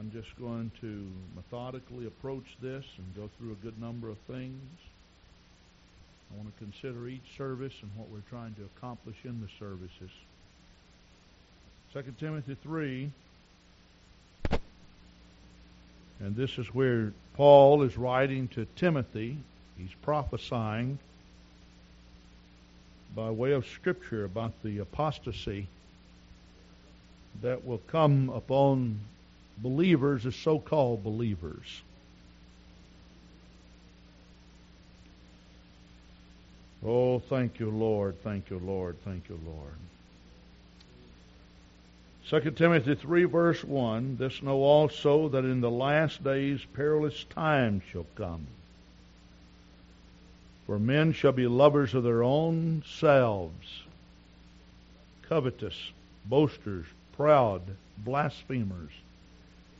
I'm just going to methodically approach this and go through a good number of things. I want to consider each service and what we're trying to accomplish in the services. 2 Timothy 3, and this is where Paul is writing to Timothy. He's prophesying by way of Scripture about the apostasy that will come upon believers as so called believers. Oh, thank you, Lord. Thank you, Lord. Thank you, Lord. 2 Timothy 3, verse 1 This know also that in the last days perilous times shall come. For men shall be lovers of their own selves, covetous, boasters, proud, blasphemers,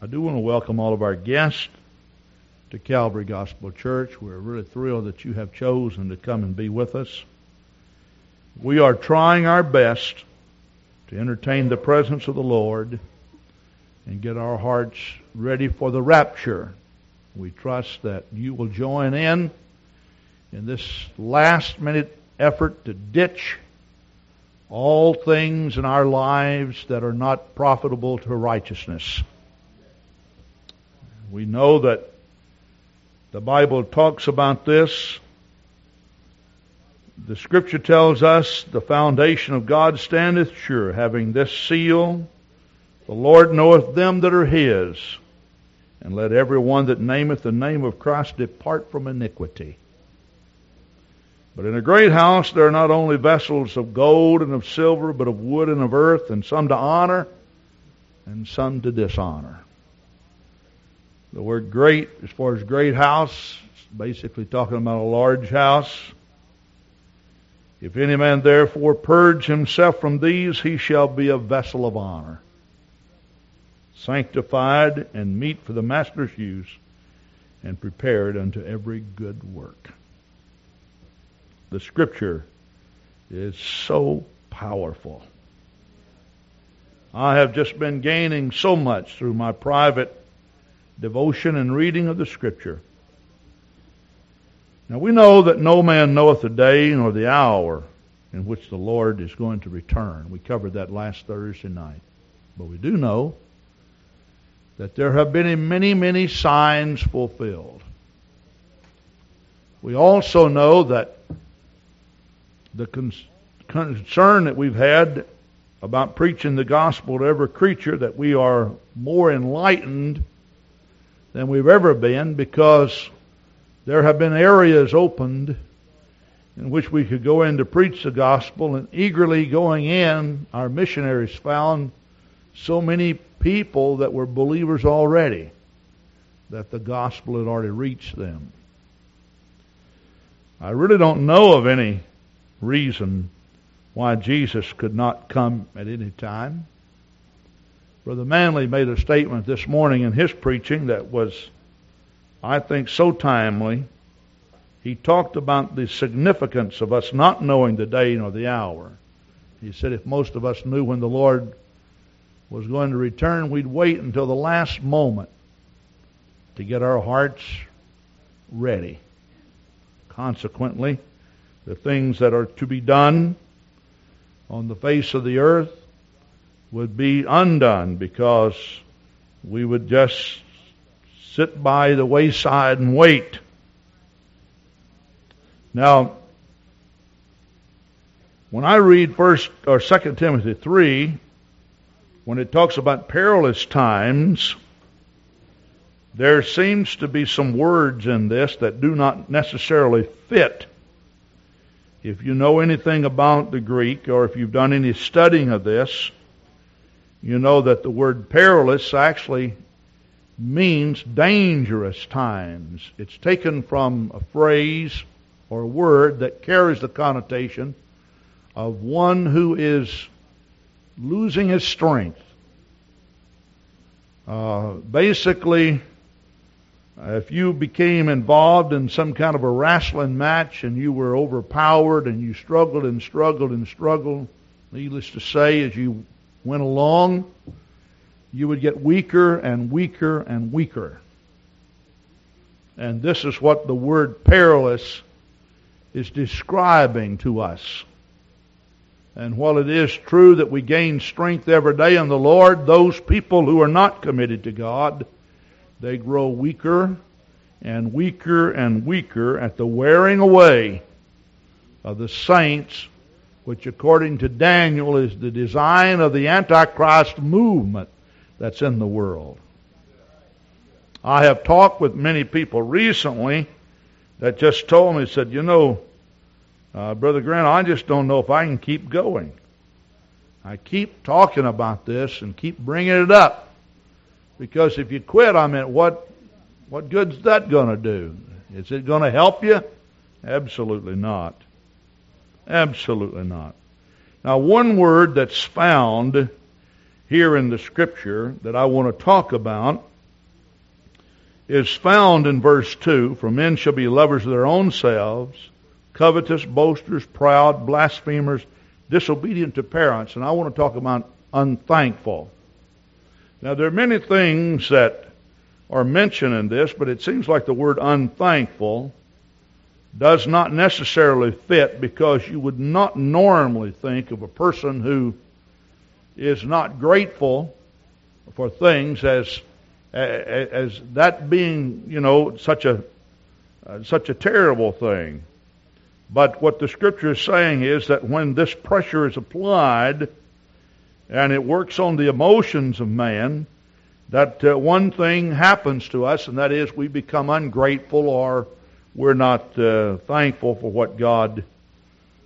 I do want to welcome all of our guests to Calvary Gospel Church. We're really thrilled that you have chosen to come and be with us. We are trying our best to entertain the presence of the Lord and get our hearts ready for the rapture. We trust that you will join in in this last minute effort to ditch all things in our lives that are not profitable to righteousness. We know that the Bible talks about this the scripture tells us the foundation of God standeth sure, having this seal, the Lord knoweth them that are his, and let every one that nameth the name of Christ depart from iniquity. But in a great house there are not only vessels of gold and of silver, but of wood and of earth, and some to honor, and some to dishonor. The word great, as far as great house, basically talking about a large house. If any man therefore purge himself from these, he shall be a vessel of honor, sanctified and meet for the master's use, and prepared unto every good work. The scripture is so powerful. I have just been gaining so much through my private devotion and reading of the scripture. Now we know that no man knoweth the day nor the hour in which the Lord is going to return. We covered that last Thursday night. But we do know that there have been many, many signs fulfilled. We also know that the concern that we've had about preaching the gospel to every creature, that we are more enlightened than we've ever been because there have been areas opened in which we could go in to preach the gospel, and eagerly going in, our missionaries found so many people that were believers already that the gospel had already reached them. I really don't know of any reason why Jesus could not come at any time. Brother Manley made a statement this morning in his preaching that was I think, so timely. He talked about the significance of us not knowing the day nor the hour. He said if most of us knew when the Lord was going to return, we'd wait until the last moment to get our hearts ready. Consequently, the things that are to be done on the face of the earth would be undone because we would just sit by the wayside and wait. Now, when I read first or second Timothy three, when it talks about perilous times, there seems to be some words in this that do not necessarily fit. If you know anything about the Greek or if you've done any studying of this, you know that the word perilous actually means dangerous times. It's taken from a phrase or a word that carries the connotation of one who is losing his strength. Uh, basically, if you became involved in some kind of a wrestling match and you were overpowered and you struggled and struggled and struggled, needless to say, as you went along, you would get weaker and weaker and weaker. And this is what the word perilous is describing to us. And while it is true that we gain strength every day in the Lord, those people who are not committed to God, they grow weaker and weaker and weaker at the wearing away of the saints, which according to Daniel is the design of the Antichrist movement that's in the world. I have talked with many people recently that just told me, said, you know, uh, Brother Grant, I just don't know if I can keep going. I keep talking about this and keep bringing it up. Because if you quit, I mean, what, what good's that going to do? Is it going to help you? Absolutely not. Absolutely not. Now, one word that's found here in the scripture that I want to talk about is found in verse 2 For men shall be lovers of their own selves, covetous, boasters, proud, blasphemers, disobedient to parents. And I want to talk about unthankful. Now, there are many things that are mentioned in this, but it seems like the word unthankful does not necessarily fit because you would not normally think of a person who is not grateful for things as as that being you know such a uh, such a terrible thing. But what the scripture is saying is that when this pressure is applied and it works on the emotions of man, that uh, one thing happens to us, and that is we become ungrateful or we're not uh, thankful for what God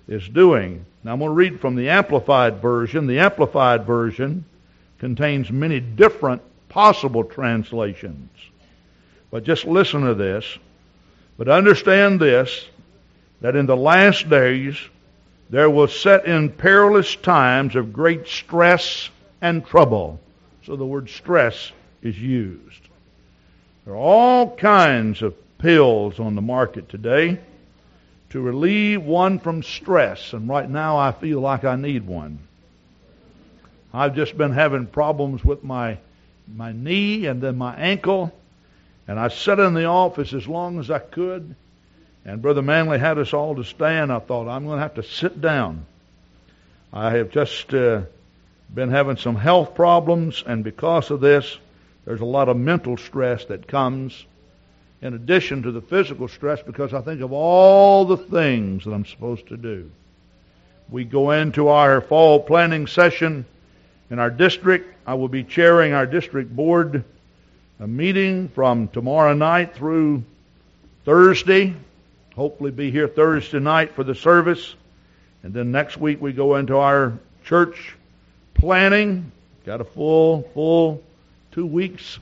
is doing. Now I'm going to read from the Amplified Version. The Amplified Version contains many different possible translations. But just listen to this. But understand this that in the last days there will set in perilous times of great stress and trouble. So the word stress is used. There are all kinds of pills on the market today to relieve one from stress, and right now I feel like I need one. I've just been having problems with my my knee and then my ankle, and I sat in the office as long as I could, and Brother Manley had us all to stand. I thought, I'm going to have to sit down. I have just uh, been having some health problems, and because of this, there's a lot of mental stress that comes in addition to the physical stress because I think of all the things that I'm supposed to do. We go into our fall planning session in our district. I will be chairing our district board a meeting from tomorrow night through Thursday hopefully be here Thursday night for the service. And then next week we go into our church planning. Got a full, full two weeks.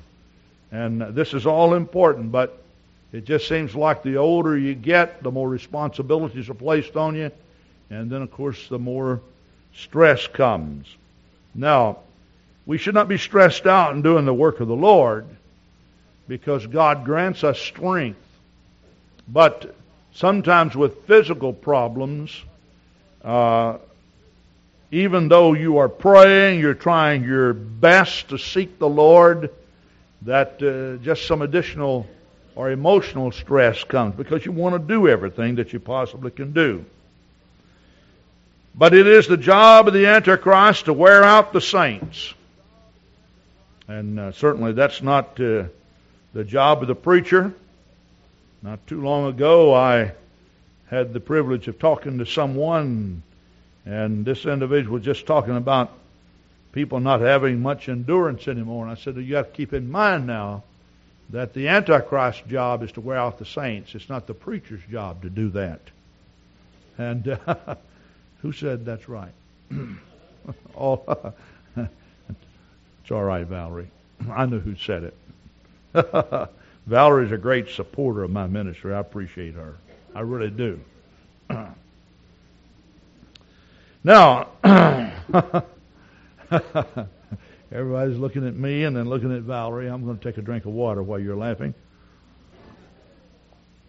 And this is all important, but it just seems like the older you get, the more responsibilities are placed on you. And then, of course, the more stress comes. Now, we should not be stressed out in doing the work of the Lord because God grants us strength. But sometimes with physical problems, uh, even though you are praying, you're trying your best to seek the Lord, that uh, just some additional or emotional stress comes because you want to do everything that you possibly can do. But it is the job of the Antichrist to wear out the saints. And uh, certainly that's not uh, the job of the preacher. Not too long ago, I had the privilege of talking to someone, and this individual was just talking about people not having much endurance anymore. And I said, You have to keep in mind now that the Antichrist job is to wear out the saints. It's not the preacher's job to do that. And uh, who said that's right? oh, it's all right, Valerie. I know who said it. Valerie's a great supporter of my ministry. I appreciate her. I really do. now, everybody's looking at me and then looking at Valerie. I'm going to take a drink of water while you're laughing.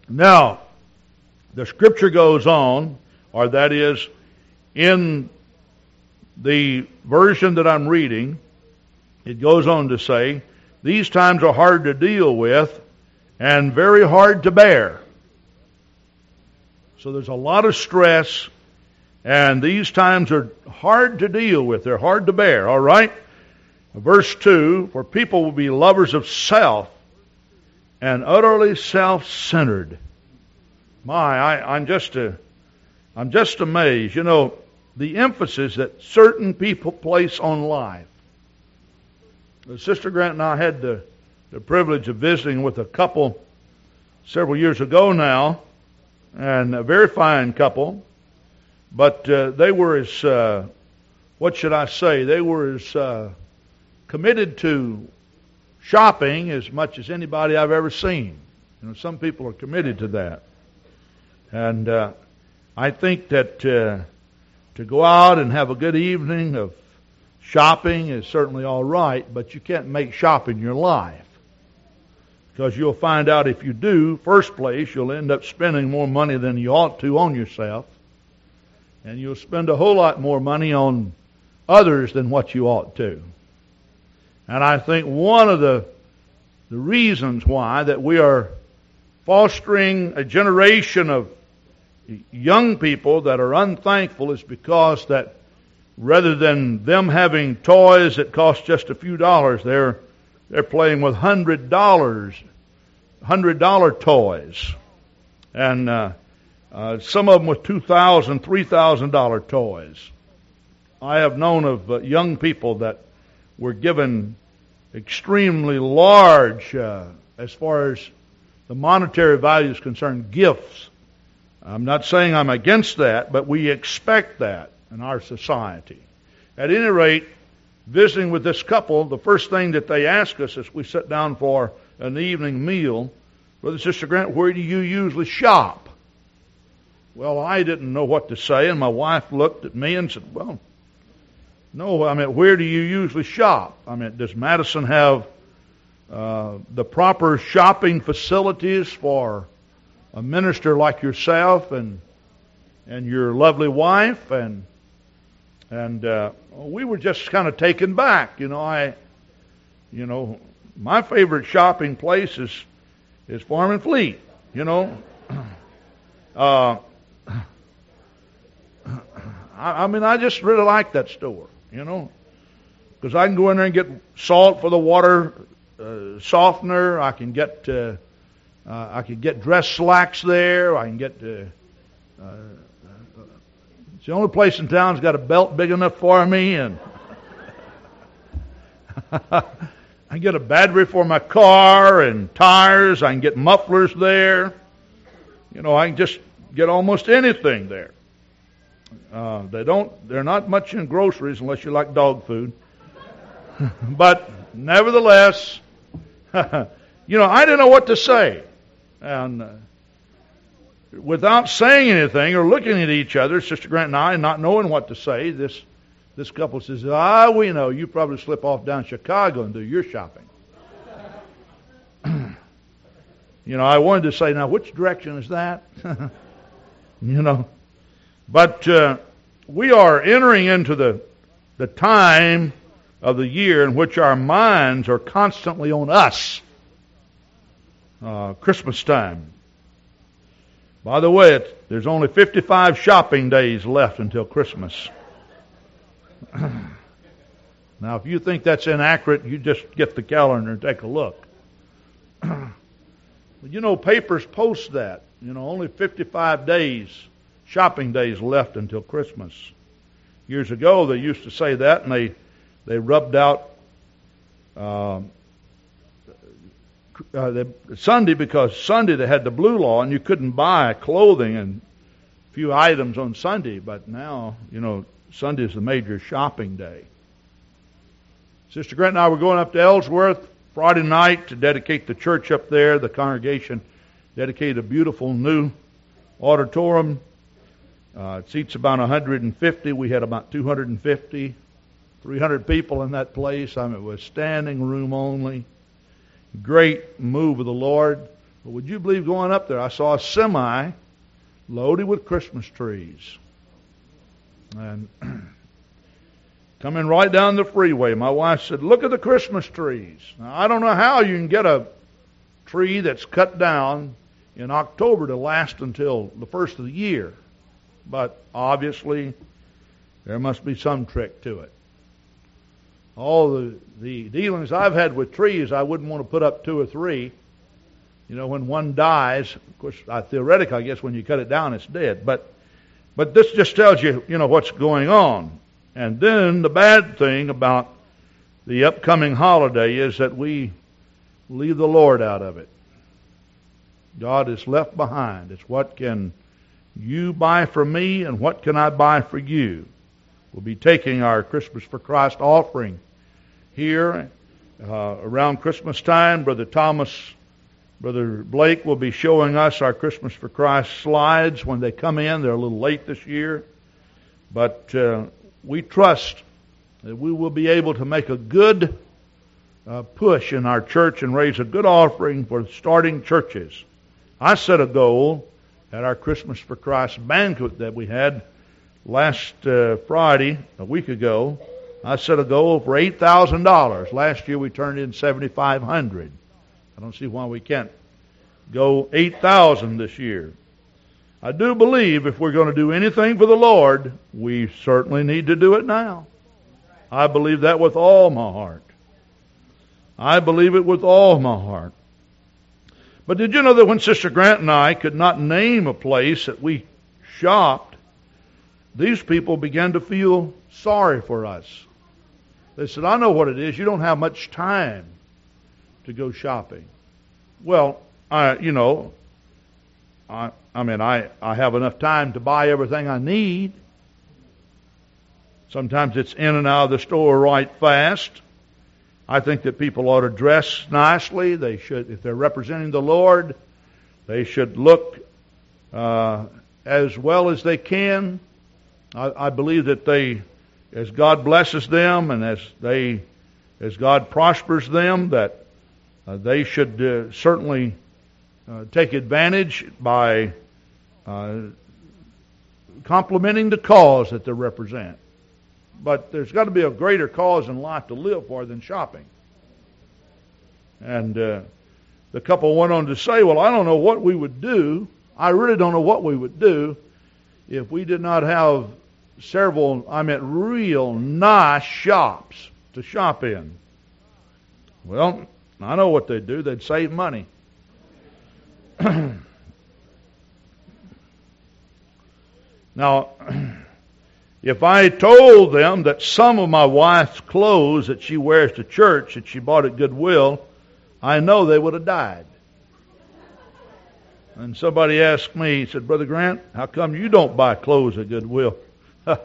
Now, the scripture goes on, or that is, in the version that I'm reading, it goes on to say, these times are hard to deal with and very hard to bear. So there's a lot of stress, and these times are hard to deal with. They're hard to bear, all right? Verse 2 For people will be lovers of self and utterly self centered. My, I, I'm just a, I'm just amazed. You know, the emphasis that certain people place on life. Sister Grant and I had the, the privilege of visiting with a couple several years ago now, and a very fine couple, but uh, they were as, uh, what should I say, they were as uh, committed to shopping as much as anybody I've ever seen. You know, some people are committed to that. And uh, I think that uh, to go out and have a good evening of shopping is certainly all right, but you can't make shopping your life. Because you'll find out if you do, first place, you'll end up spending more money than you ought to on yourself. And you'll spend a whole lot more money on others than what you ought to. And I think one of the, the reasons why that we are fostering a generation of young people that are unthankful is because that rather than them having toys that cost just a few dollars, they're they're playing with hundred dollars, hundred dollar toys, and uh, uh, some of them with two thousand, three thousand dollar toys. I have known of uh, young people that were given extremely large, uh, as far as the monetary value is concerned, gifts I'm not saying I'm against that, but we expect that in our society. At any rate, visiting with this couple, the first thing that they ask us as we sit down for an evening meal, Brother Sister Grant, where do you usually shop? Well, I didn't know what to say, and my wife looked at me and said, Well, no, I mean, where do you usually shop? I mean, does Madison have uh, the proper shopping facilities for a minister like yourself and and your lovely wife and and uh, we were just kind of taken back. You know, I you know my favorite shopping place is is Farm and Fleet. You know, uh, I, I mean I just really like that store. You know, because I can go in there and get salt for the water uh, softener. I can get uh, uh, I can get dress slacks there. I can get. Uh, uh, it's the only place in town that's got a belt big enough for me, and I can get a battery for my car and tires. I can get mufflers there. You know, I can just get almost anything there. Uh, they don't. They're not much in groceries unless you like dog food. but nevertheless, you know, I didn't know what to say. And uh, without saying anything or looking at each other, Sister Grant and I, and not knowing what to say, this this couple says, "Ah, we know you probably slip off down Chicago and do your shopping." you know, I wanted to say, now which direction is that? you know, but uh, we are entering into the the time of the year in which our minds are constantly on us uh, Christmas time. By the way, there's only 55 shopping days left until Christmas. now, if you think that's inaccurate, you just get the calendar and take a look. you know, papers post that. You know, only 55 days, shopping days left until Christmas. Years ago, they used to say that, and they they rubbed out uh, uh, the Sunday because Sunday they had the blue law and you couldn't buy clothing and a few items on Sunday. But now, you know, Sunday is the major shopping day. Sister Grant and I were going up to Ellsworth Friday night to dedicate the church up there. The congregation dedicated a beautiful new auditorium. Uh, it seats about 150. We had about 250, 300 people in that place. I mean, it was standing room only. Great move of the Lord. But would you believe going up there, I saw a semi loaded with Christmas trees. And coming right down the freeway, my wife said, Look at the Christmas trees. Now, I don't know how you can get a tree that's cut down in October to last until the first of the year. But obviously, there must be some trick to it. All the, the dealings I've had with trees, I wouldn't want to put up two or three. You know, when one dies, of course, uh, theoretically, I guess when you cut it down, it's dead. But, but this just tells you, you know, what's going on. And then the bad thing about the upcoming holiday is that we leave the Lord out of it. God is left behind. It's what can you buy for me and what can I buy for you? We'll be taking our Christmas for Christ offering here uh, around Christmas time. Brother Thomas, Brother Blake will be showing us our Christmas for Christ slides when they come in. They're a little late this year, but uh, we trust that we will be able to make a good uh, push in our church and raise a good offering for starting churches. I set a goal at our Christmas for Christ banquet that we had last uh, Friday, a week ago. I set a goal for eight thousand dollars. Last year we turned in seventy five hundred. I don't see why we can't go eight thousand this year. I do believe if we're going to do anything for the Lord, we certainly need to do it now. I believe that with all my heart. I believe it with all my heart. But did you know that when Sister Grant and I could not name a place that we shopped, these people began to feel sorry for us. They said, I know what it is. You don't have much time to go shopping. Well, I, you know, I, I mean, I, I have enough time to buy everything I need. Sometimes it's in and out of the store right fast. I think that people ought to dress nicely. They should, if they're representing the Lord, they should look uh, as well as they can. I, I believe that they, as God blesses them and as they, as God prospers them, that uh, they should uh, certainly uh, take advantage by uh, complimenting the cause that they represent. But there's got to be a greater cause in life to live for than shopping. And uh, the couple went on to say, Well, I don't know what we would do. I really don't know what we would do if we did not have several, I meant real nice shops to shop in. Well, I know what they'd do. They'd save money. now, if I told them that some of my wife's clothes that she wears to church that she bought at Goodwill, I know they would have died. And somebody asked me, he said, Brother Grant, how come you don't buy clothes at Goodwill? well,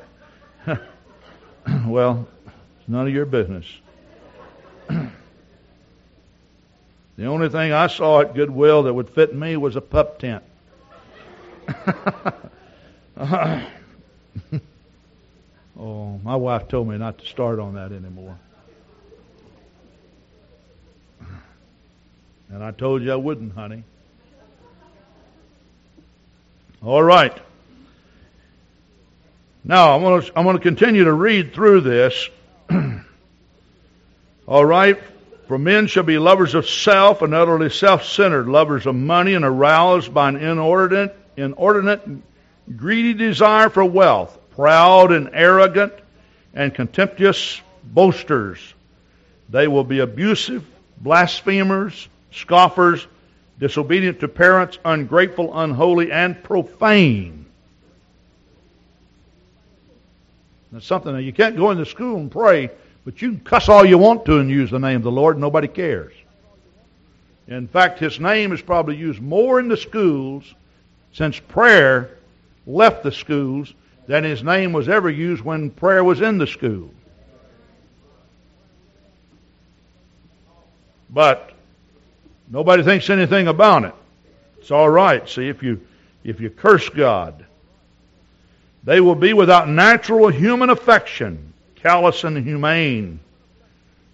it's none of your business. the only thing I saw at Goodwill that would fit me was a pup tent. Oh, my wife told me not to start on that anymore. And I told you I wouldn't, honey. All right. Now, I'm going to, I'm going to continue to read through this. All right. For men shall be lovers of self and utterly self-centered, lovers of money and aroused by an inordinate, inordinate, greedy desire for wealth proud and arrogant and contemptuous boasters. They will be abusive, blasphemers, scoffers, disobedient to parents, ungrateful, unholy, and profane. That's something that you can't go into school and pray, but you can cuss all you want to and use the name of the Lord, nobody cares. In fact, his name is probably used more in the schools since prayer left the schools than his name was ever used when prayer was in the school. But nobody thinks anything about it. It's all right. See, if you if you curse God, they will be without natural human affection, callous and humane,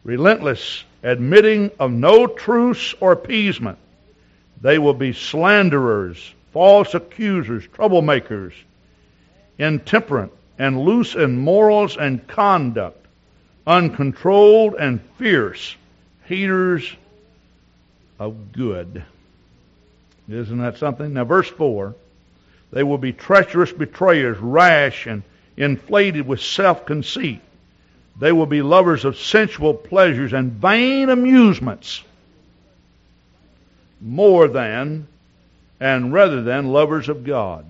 relentless, admitting of no truce or appeasement. They will be slanderers, false accusers, troublemakers, intemperate, and loose in morals and conduct, uncontrolled and fierce, haters of good. Isn't that something? Now, verse 4 they will be treacherous betrayers, rash and inflated with self conceit. They will be lovers of sensual pleasures and vain amusements more than and rather than lovers of God.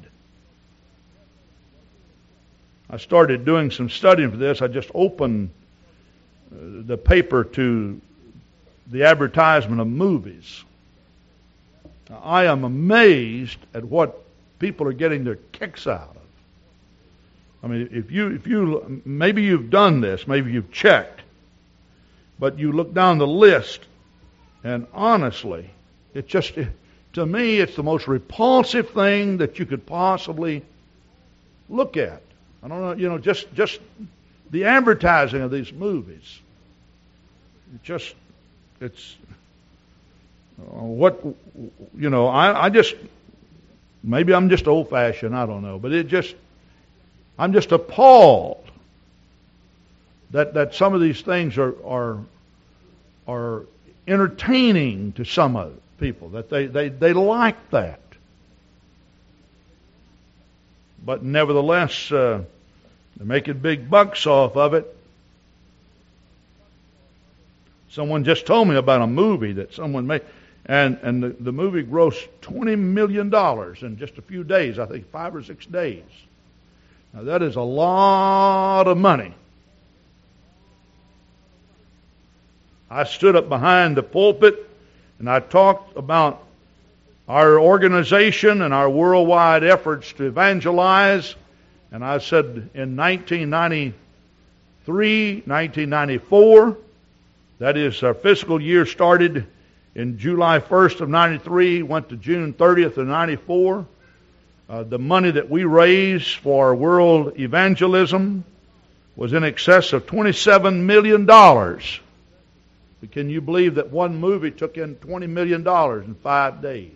I started doing some studying for this. I just opened uh, the paper to the advertisement of movies. I am amazed at what people are getting their kicks out of. I mean, if you, if you, maybe you've done this, maybe you've checked, but you look down the list, and honestly, it just, to me, it's the most repulsive thing that you could possibly look at. I don't know, you know, just, just the advertising of these movies. It just, it's, uh, what, you know, I, I just, maybe I'm just old fashioned, I don't know, but it just, I'm just appalled that, that some of these things are, are, are entertaining to some of people, that they, they, they like that. But nevertheless, uh, they're making big bucks off of it. Someone just told me about a movie that someone made, and, and the, the movie grossed $20 million in just a few days, I think five or six days. Now, that is a lot of money. I stood up behind the pulpit and I talked about our organization and our worldwide efforts to evangelize. And I said in 1993, 1994, that is, our fiscal year started in July 1st of 93, went to June 30th of 94. Uh, the money that we raised for world evangelism was in excess of $27 million. But can you believe that one movie took in $20 million in five days?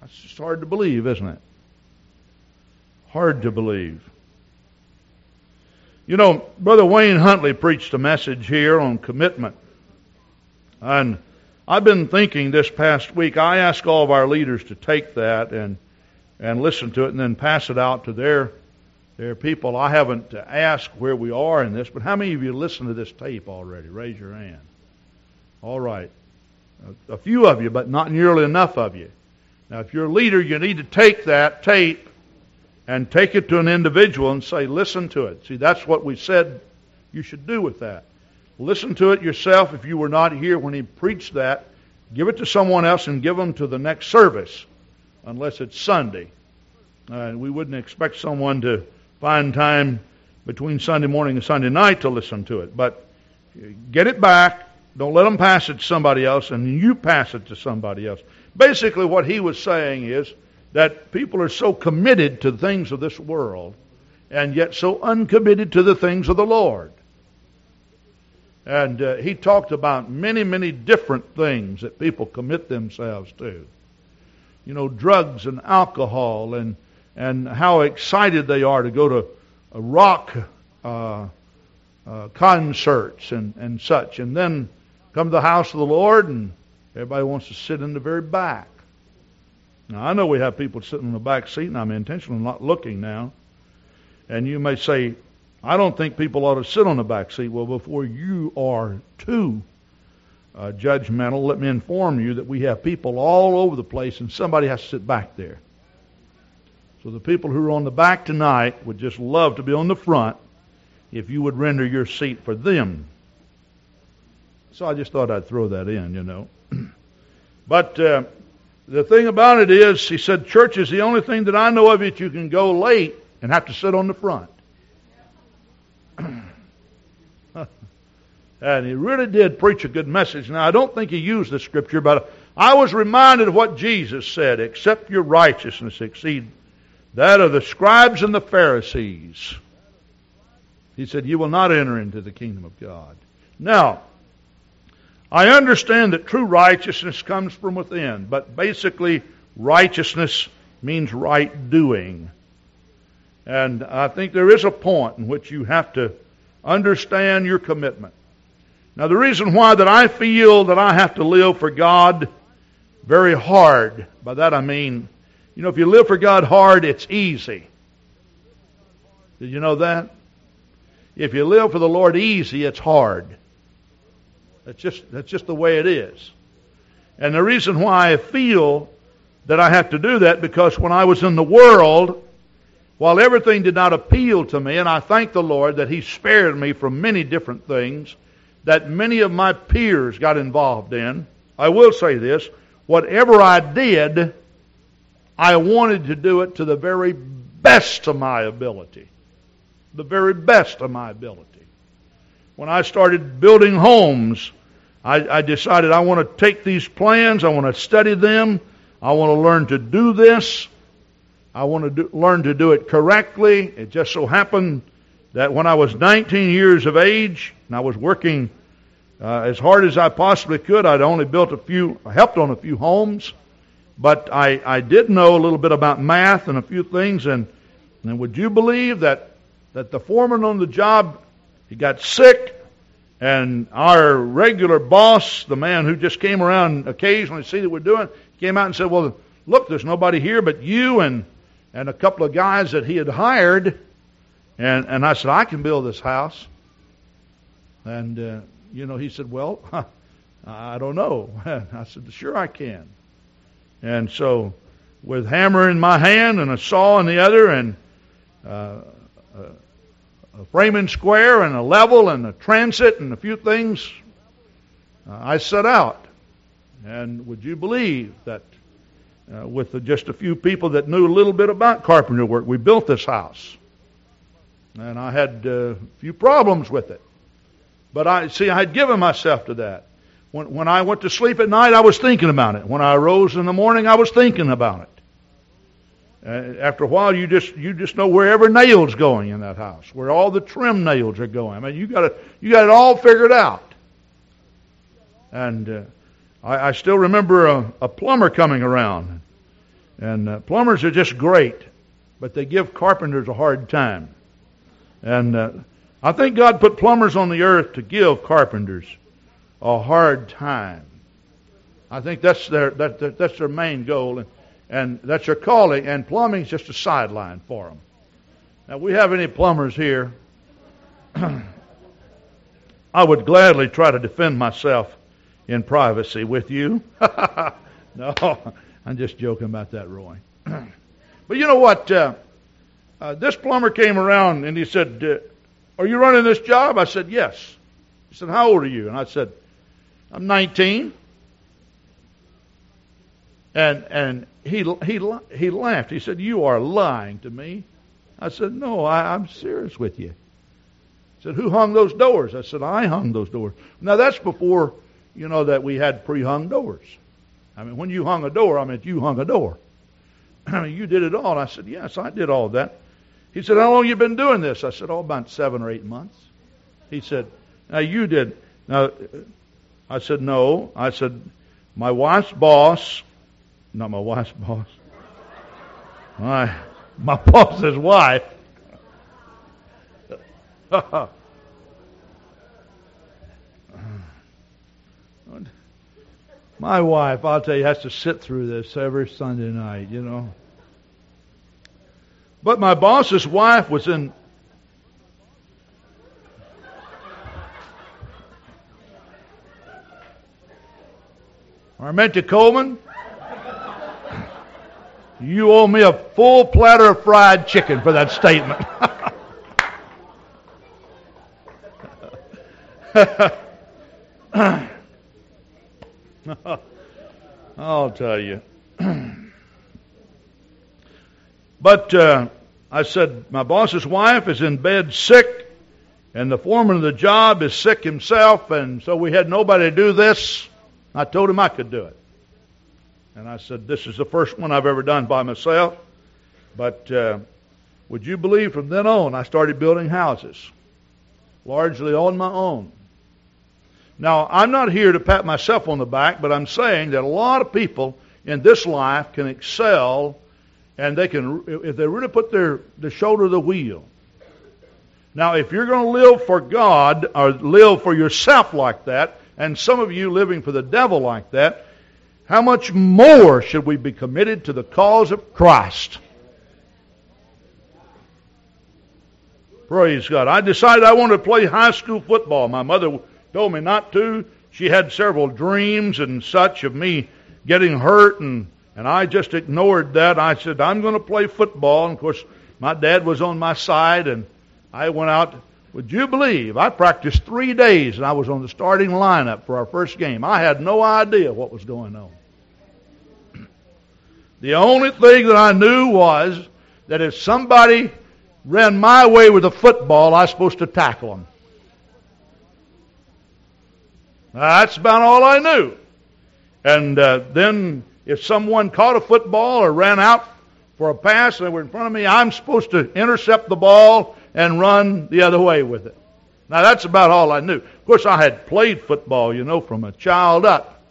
That's just hard to believe, isn't it? Hard to believe. You know, Brother Wayne Huntley preached a message here on commitment. And I've been thinking this past week, I ask all of our leaders to take that and, and listen to it and then pass it out to their, their people. I haven't asked where we are in this, but how many of you listened to this tape already? Raise your hand. All right. A, a few of you, but not nearly enough of you. Now, if you're a leader, you need to take that tape and take it to an individual and say, listen to it. See, that's what we said you should do with that. Listen to it yourself if you were not here when he preached that. Give it to someone else and give them to the next service, unless it's Sunday. Uh, we wouldn't expect someone to find time between Sunday morning and Sunday night to listen to it. But get it back. Don't let them pass it to somebody else, and you pass it to somebody else. Basically, what he was saying is that people are so committed to the things of this world and yet so uncommitted to the things of the Lord. And uh, he talked about many, many different things that people commit themselves to. You know, drugs and alcohol, and and how excited they are to go to rock uh, uh, concerts and and such, and then come to the house of the Lord, and everybody wants to sit in the very back. Now I know we have people sitting in the back seat, and I'm intentionally not looking now. And you may say, I don't think people ought to sit on the back seat. Well, before you are too uh, judgmental, let me inform you that we have people all over the place, and somebody has to sit back there. So the people who are on the back tonight would just love to be on the front if you would render your seat for them. So I just thought I'd throw that in, you know. but uh, the thing about it is, he said, church is the only thing that I know of that you can go late and have to sit on the front. And he really did preach a good message. Now, I don't think he used the scripture, but I was reminded of what Jesus said, except your righteousness exceed that of the scribes and the Pharisees. He said, You will not enter into the kingdom of God. Now, I understand that true righteousness comes from within, but basically, righteousness means right doing. And I think there is a point in which you have to understand your commitment. Now, the reason why that I feel that I have to live for God very hard, by that I mean, you know, if you live for God hard, it's easy. Did you know that? If you live for the Lord easy, it's hard. That's just, that's just the way it is. And the reason why I feel that I have to do that, because when I was in the world, while everything did not appeal to me, and I thank the Lord that He spared me from many different things that many of my peers got involved in, I will say this whatever I did, I wanted to do it to the very best of my ability. The very best of my ability. When I started building homes, I, I decided I want to take these plans, I want to study them, I want to learn to do this, I want to do, learn to do it correctly. It just so happened that when I was 19 years of age, and I was working uh, as hard as I possibly could. I'd only built a few, helped on a few homes, but I, I did know a little bit about math and a few things. And, and would you believe that, that the foreman on the job, he got sick, and our regular boss, the man who just came around occasionally to see that we're doing, came out and said, well, look, there's nobody here but you and, and a couple of guys that he had hired. And, and I said, I can build this house. And uh, you know, he said, Well, I don't know. I said, Sure, I can. And so, with hammer in my hand and a saw in the other, and uh, a, framing square and a level and a transit and a few things, uh, I set out. And would you believe that uh, with just a few people that knew a little bit about carpenter work, we built this house? And I had uh, a few problems with it. But I see, I had given myself to that. When, when I went to sleep at night, I was thinking about it. When I arose in the morning, I was thinking about it. Uh, after a while, you just you just know where every nail's going in that house, where all the trim nails are going. I mean, you got it you got it all figured out. And uh, I, I still remember a, a plumber coming around, and uh, plumbers are just great, but they give carpenters a hard time. And uh, I think God put plumbers on the earth to give carpenters a hard time. I think that's their that, that, that's their main goal, and, and that's their calling. And plumbing's just a sideline for them. Now, we have any plumbers here? I would gladly try to defend myself in privacy with you. no, I'm just joking about that, Roy. but you know what? Uh, uh, this plumber came around and he said, uh, are you running this job? I said, Yes. He said, How old are you? And I said, I'm 19. And, and he, he, he laughed. He said, You are lying to me. I said, No, I, I'm serious with you. He said, Who hung those doors? I said, I hung those doors. Now, that's before, you know, that we had pre hung doors. I mean, when you hung a door, I mean, you hung a door. I mean, you did it all. I said, Yes, I did all that. He said, How long you been doing this? I said, Oh, about seven or eight months. He said, Now you did. Now, I said, No. I said, My wife's boss, not my wife's boss, my, my boss's wife. my wife, I'll tell you, has to sit through this every Sunday night, you know. But my boss's wife was in Armenta Coleman, you owe me a full platter of fried chicken for that statement. I'll tell you. But uh, I said, my boss's wife is in bed sick, and the foreman of the job is sick himself, and so we had nobody to do this. I told him I could do it. And I said, This is the first one I've ever done by myself. But uh, would you believe from then on, I started building houses, largely on my own. Now, I'm not here to pat myself on the back, but I'm saying that a lot of people in this life can excel and they can, if they really put their, the shoulder to the wheel. Now, if you're going to live for God or live for yourself like that, and some of you living for the devil like that, how much more should we be committed to the cause of Christ? Praise God. I decided I wanted to play high school football. My mother told me not to. She had several dreams and such of me getting hurt, and, and I just ignored that. I said, I'm going to play football. And of course, my dad was on my side, and I went out. Would you believe I practiced three days and I was on the starting lineup for our first game? I had no idea what was going on. The only thing that I knew was that if somebody ran my way with a football, I was supposed to tackle them. That's about all I knew. And uh, then if someone caught a football or ran out for a pass and they were in front of me, I'm supposed to intercept the ball and run the other way with it. Now that's about all I knew. Of course, I had played football, you know, from a child up.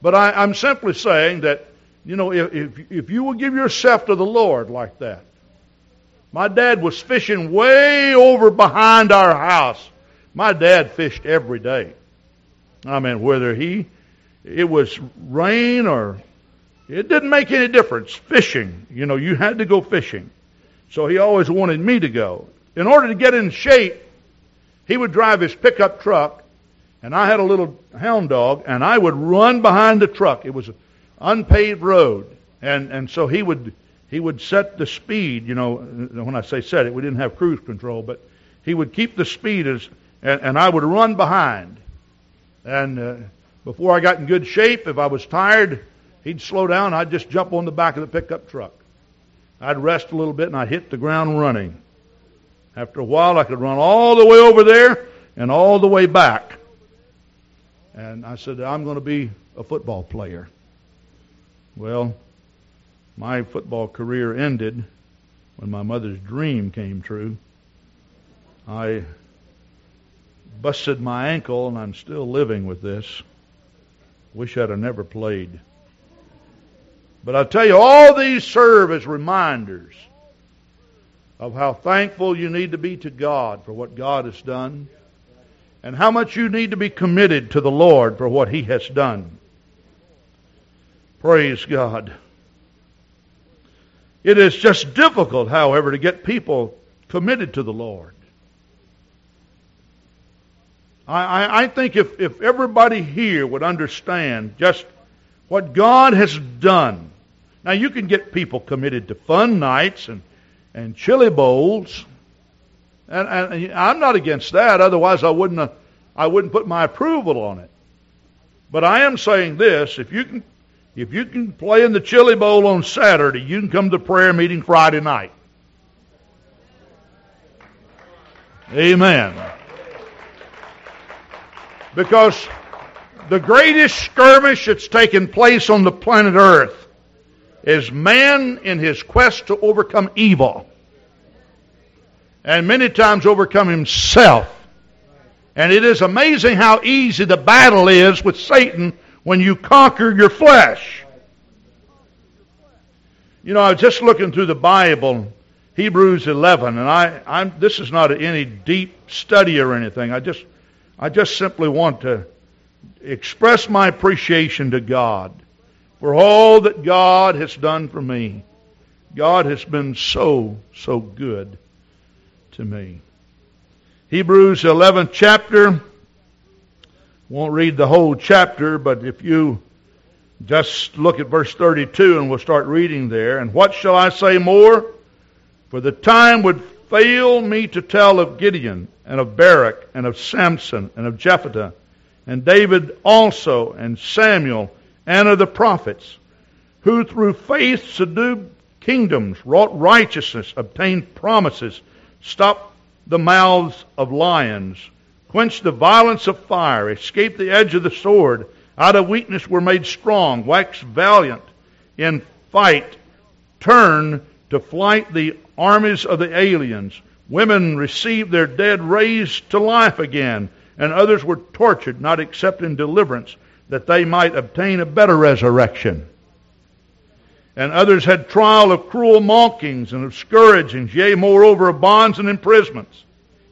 But I, I'm simply saying that, you know, if, if, if you will give yourself to the Lord like that. My dad was fishing way over behind our house. My dad fished every day. I mean, whether he it was rain or it didn't make any difference. Fishing, you know, you had to go fishing. So he always wanted me to go. In order to get in shape, he would drive his pickup truck, and I had a little hound dog, and I would run behind the truck. It was an unpaved road, and and so he would he would set the speed. You know, when I say set it, we didn't have cruise control, but he would keep the speed as, and, and I would run behind, and. Uh, before I got in good shape, if I was tired, he'd slow down. I'd just jump on the back of the pickup truck. I'd rest a little bit and I'd hit the ground running. After a while, I could run all the way over there and all the way back. And I said, I'm going to be a football player. Well, my football career ended when my mother's dream came true. I busted my ankle, and I'm still living with this. Wish I'd have never played. But I tell you, all these serve as reminders of how thankful you need to be to God for what God has done and how much you need to be committed to the Lord for what He has done. Praise God. It is just difficult, however, to get people committed to the Lord. I, I, think if, if everybody here would understand just what God has done. Now, you can get people committed to fun nights and, and chili bowls. And, and I'm not against that. Otherwise, I wouldn't, uh, I wouldn't put my approval on it. But I am saying this if you can, if you can play in the chili bowl on Saturday, you can come to prayer meeting Friday night. Amen. Because the greatest skirmish that's taken place on the planet Earth is man in his quest to overcome evil. And many times overcome himself. And it is amazing how easy the battle is with Satan when you conquer your flesh. You know, I was just looking through the Bible, Hebrews 11, and I, I'm, this is not any deep study or anything. I just I just simply want to express my appreciation to God for all that God has done for me. God has been so, so good to me. Hebrews 11th chapter. Won't read the whole chapter, but if you just look at verse 32 and we'll start reading there. And what shall I say more? For the time would fail me to tell of Gideon and of Barak and of Samson and of Jephthah and David also and Samuel and of the prophets who through faith subdued kingdoms, wrought righteousness, obtained promises, stopped the mouths of lions, quenched the violence of fire, escaped the edge of the sword, out of weakness were made strong, waxed valiant in fight, turned to flight the armies of the aliens. Women received their dead raised to life again, and others were tortured, not accepting deliverance, that they might obtain a better resurrection. And others had trial of cruel mockings and of scourgings, yea, moreover, of bonds and imprisonments.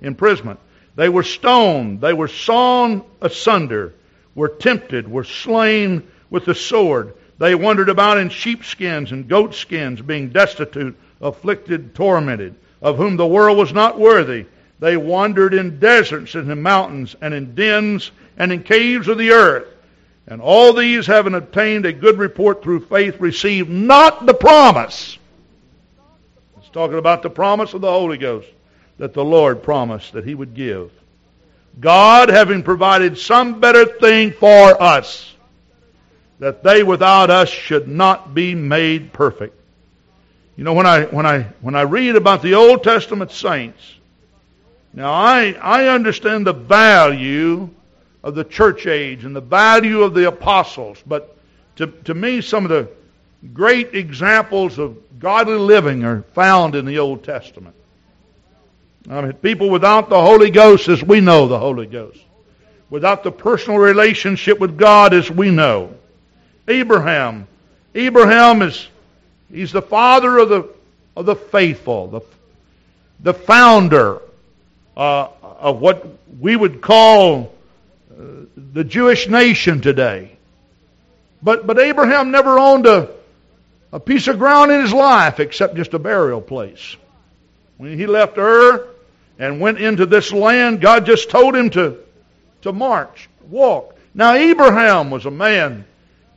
Imprisonment. They were stoned, they were sawn asunder, were tempted, were slain with the sword. They wandered about in sheepskins and goatskins, being destitute, afflicted, tormented, of whom the world was not worthy. They wandered in deserts and in mountains and in dens and in caves of the earth. And all these, having obtained a good report through faith, received not the promise. It's talking about the promise of the Holy Ghost that the Lord promised that He would give. God having provided some better thing for us, that they without us should not be made perfect. You know, when I, when I, when I read about the Old Testament saints, now I, I understand the value of the church age and the value of the apostles, but to, to me, some of the great examples of godly living are found in the Old Testament. I mean, people without the Holy Ghost as we know the Holy Ghost. Without the personal relationship with God as we know. Abraham. Abraham is, he's the father of the, of the faithful, the, the founder uh, of what we would call the Jewish nation today. But, but Abraham never owned a, a piece of ground in his life except just a burial place. When he left Ur, and went into this land, God just told him to, to march, walk. Now, Abraham was a man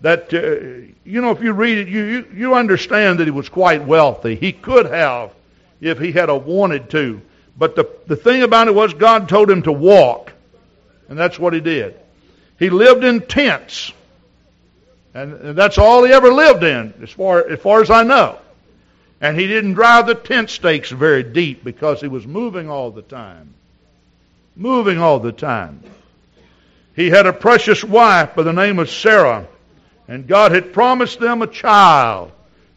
that, uh, you know, if you read it, you, you, you understand that he was quite wealthy. He could have if he had a wanted to. But the, the thing about it was God told him to walk. And that's what he did. He lived in tents. And, and that's all he ever lived in, as far, as far as I know. And he didn't drive the tent stakes very deep because he was moving all the time. Moving all the time. He had a precious wife by the name of Sarah, and God had promised them a child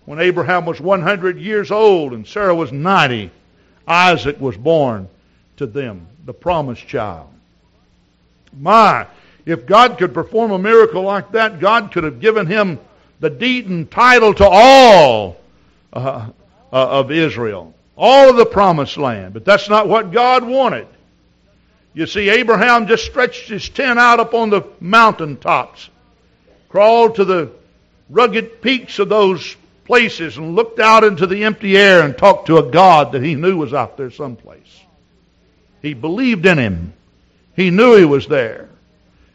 when Abraham was 100 years old and Sarah was 90. Isaac was born to them, the promised child. My, if God could perform a miracle like that, God could have given him the deed and title to all uh, uh, of Israel. All of the promised land. But that's not what God wanted. You see, Abraham just stretched his tent out upon the mountain tops, crawled to the rugged peaks of those places, and looked out into the empty air and talked to a God that he knew was out there someplace. He believed in him. He knew he was there.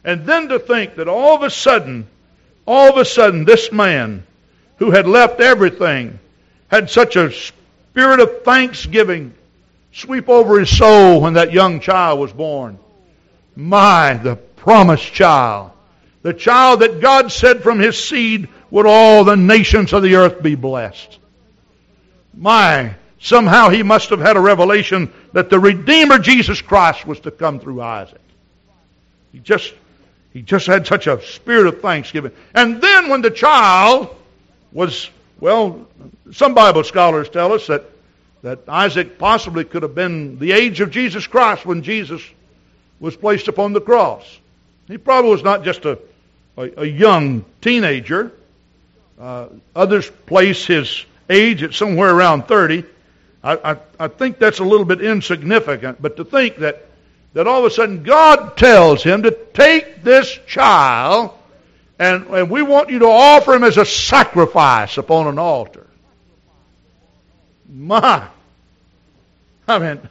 And then to think that all of a sudden, all of a sudden, this man who had left everything had such a spirit of thanksgiving sweep over his soul when that young child was born. My, the promised child. The child that God said from his seed would all the nations of the earth be blessed. My, somehow he must have had a revelation that the Redeemer Jesus Christ was to come through Isaac. He just, he just had such a spirit of thanksgiving. And then when the child was well, some Bible scholars tell us that, that Isaac possibly could have been the age of Jesus Christ when Jesus was placed upon the cross. He probably was not just a, a, a young teenager. Uh, others place his age at somewhere around 30. I, I, I think that's a little bit insignificant, but to think that, that all of a sudden God tells him to take this child and, and we want you to offer him as a sacrifice upon an altar. My, I mean,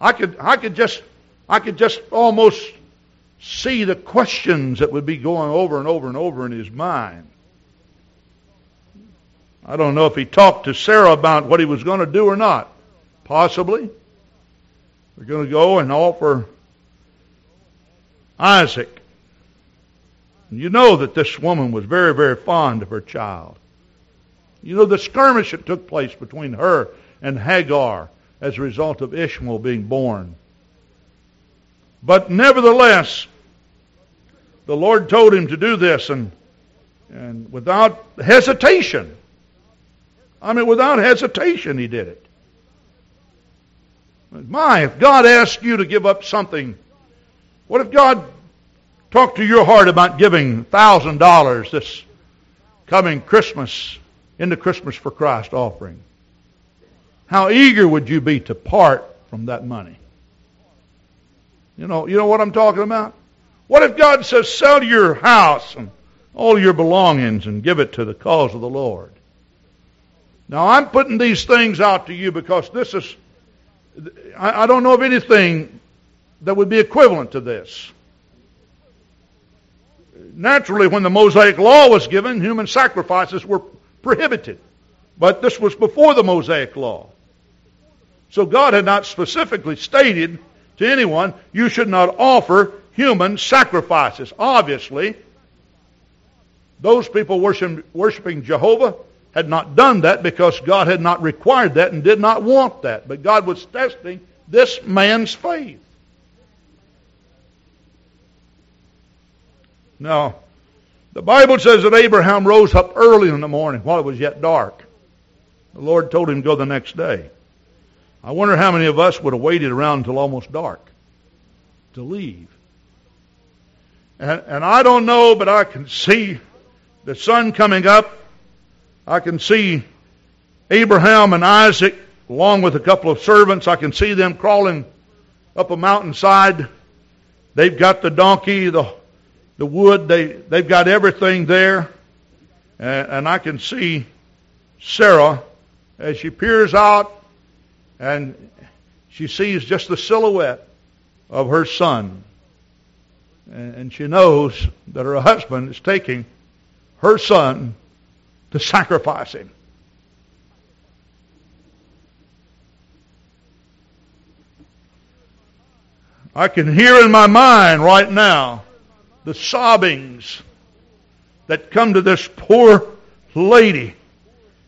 I could, I could just, I could just almost see the questions that would be going over and over and over in his mind. I don't know if he talked to Sarah about what he was going to do or not. Possibly. We're going to go and offer Isaac you know that this woman was very, very fond of her child. You know the skirmish that took place between her and Hagar as a result of Ishmael being born. But nevertheless, the Lord told him to do this, and, and without hesitation, I mean, without hesitation, he did it. My, if God asked you to give up something, what if God talked to your heart about giving $1,000 this coming Christmas in the Christmas for Christ offering? How eager would you be to part from that money? You know, you know what I'm talking about? What if God says, sell your house and all your belongings and give it to the cause of the Lord? Now, I'm putting these things out to you because this is, I, I don't know of anything that would be equivalent to this. Naturally, when the Mosaic Law was given, human sacrifices were prohibited. But this was before the Mosaic Law. So God had not specifically stated to anyone, you should not offer human sacrifices. Obviously, those people worshiping Jehovah had not done that because God had not required that and did not want that. But God was testing this man's faith. Now, the Bible says that Abraham rose up early in the morning while it was yet dark. The Lord told him to go the next day. I wonder how many of us would have waited around until almost dark to leave. And, and I don't know, but I can see the sun coming up. I can see Abraham and Isaac, along with a couple of servants. I can see them crawling up a mountainside. They've got the donkey, the, the wood, they, they've got everything there. And, and I can see Sarah as she peers out and she sees just the silhouette of her son. And she knows that her husband is taking her son to sacrifice him. I can hear in my mind right now the sobbings that come to this poor lady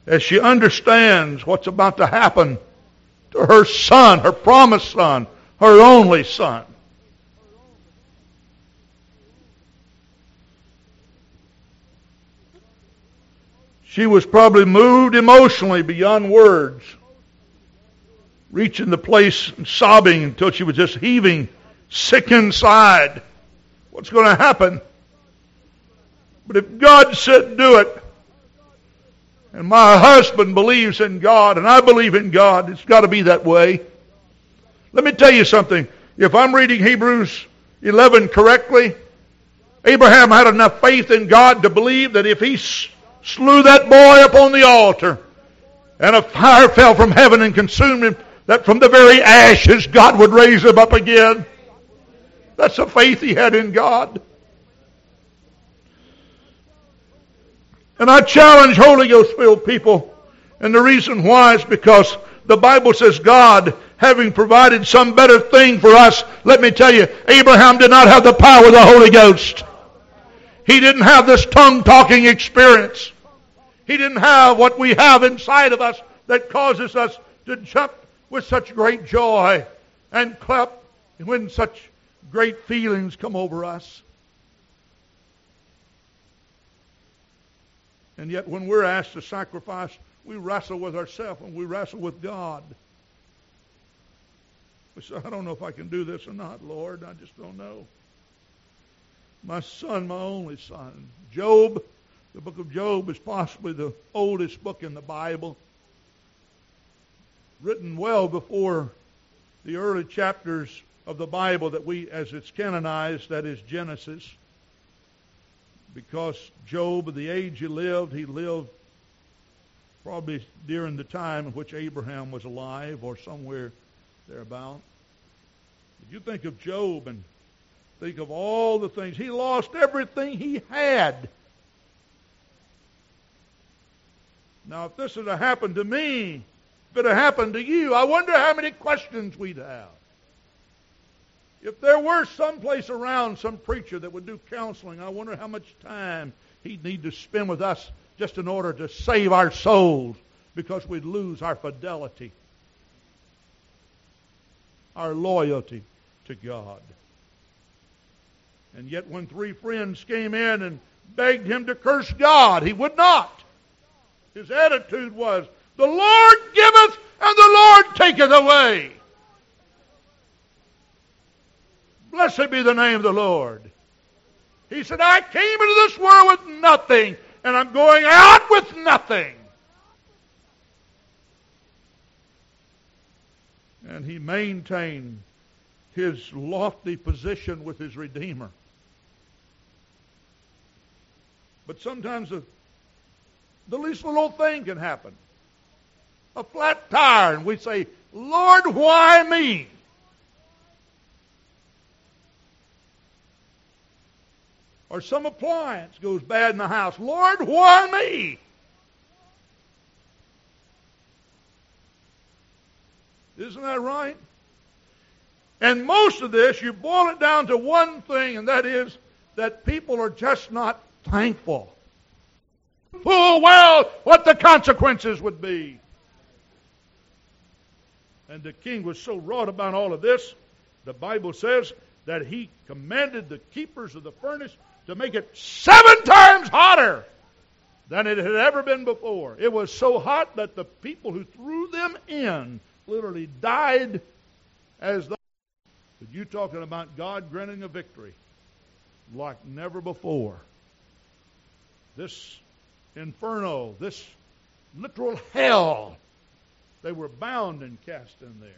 as she understands what's about to happen to her son, her promised son, her only son. She was probably moved emotionally beyond words, reaching the place and sobbing until she was just heaving sick inside. What's going to happen? But if God said do it, and my husband believes in God, and I believe in God. It's got to be that way. Let me tell you something. If I'm reading Hebrews 11 correctly, Abraham had enough faith in God to believe that if he slew that boy upon the altar, and a fire fell from heaven and consumed him, that from the very ashes God would raise him up again. That's the faith he had in God. And I challenge Holy Ghost filled people. And the reason why is because the Bible says God, having provided some better thing for us, let me tell you, Abraham did not have the power of the Holy Ghost. He didn't have this tongue talking experience. He didn't have what we have inside of us that causes us to jump with such great joy and clap when such great feelings come over us. And yet, when we're asked to sacrifice, we wrestle with ourselves and we wrestle with God. We say, I don't know if I can do this or not, Lord. I just don't know. My son, my only son. Job, the book of Job is possibly the oldest book in the Bible. Written well before the early chapters of the Bible that we, as it's canonized, that is Genesis because Job, the age he lived, he lived probably during the time in which Abraham was alive or somewhere thereabout. If you think of Job and think of all the things, he lost everything he had. Now, if this had happened to me, if it had happened to you, I wonder how many questions we'd have. If there were someplace around some preacher that would do counseling, I wonder how much time he'd need to spend with us just in order to save our souls because we'd lose our fidelity our loyalty to God. And yet, when three friends came in and begged him to curse God, he would not. His attitude was, The Lord giveth and the Lord taketh away. Blessed be the name of the Lord. He said, I came into this world with nothing, and I'm going out with nothing. And he maintained his lofty position with his Redeemer. But sometimes the, the least little thing can happen. A flat tire, and we say, Lord, why me? Or some appliance goes bad in the house. Lord, why me? Isn't that right? And most of this, you boil it down to one thing, and that is that people are just not thankful. Full well what the consequences would be. And the king was so wrought about all of this, the Bible says that he commanded the keepers of the furnace to make it seven times hotter than it had ever been before. It was so hot that the people who threw them in literally died as though. But you talking about God granting a victory like never before. This inferno, this literal hell, they were bound and cast in there.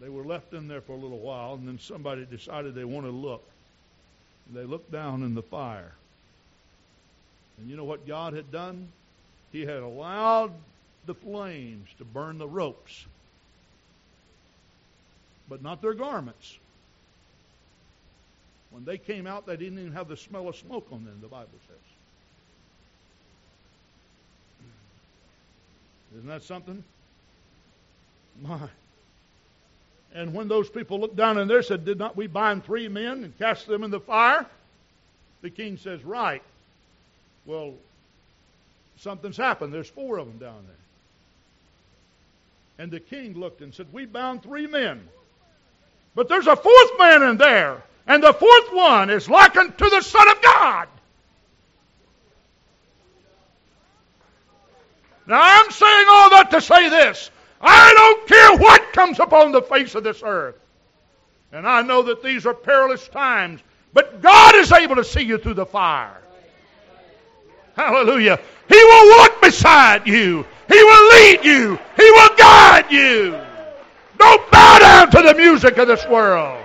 They were left in there for a little while, and then somebody decided they wanted to look. They looked down in the fire. And you know what God had done? He had allowed the flames to burn the ropes, but not their garments. When they came out, they didn't even have the smell of smoke on them, the Bible says. Isn't that something? My. And when those people looked down in there, said, Did not we bind three men and cast them in the fire? The king says, Right. Well, something's happened. There's four of them down there. And the king looked and said, We bound three men. But there's a fourth man in there. And the fourth one is likened to the Son of God. Now I'm saying all that to say this. I don't care what comes upon the face of this earth. And I know that these are perilous times, but God is able to see you through the fire. Hallelujah. He will walk beside you. He will lead you. He will guide you. Don't bow down to the music of this world.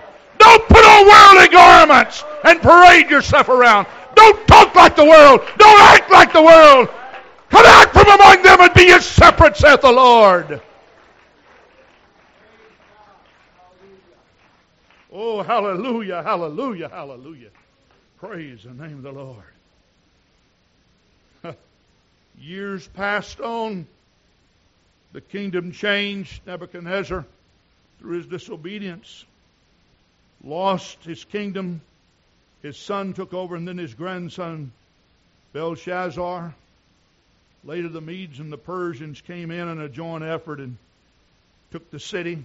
Don't put on worldly garments and parade yourself around. Don't talk like the world. Don't act like the world. Come out from among them and be ye separate, saith the Lord. Oh, hallelujah, hallelujah, hallelujah. Praise the name of the Lord. Years passed on. The kingdom changed. Nebuchadnezzar, through his disobedience, lost his kingdom. His son took over, and then his grandson, Belshazzar. Later, the Medes and the Persians came in in a joint effort and took the city.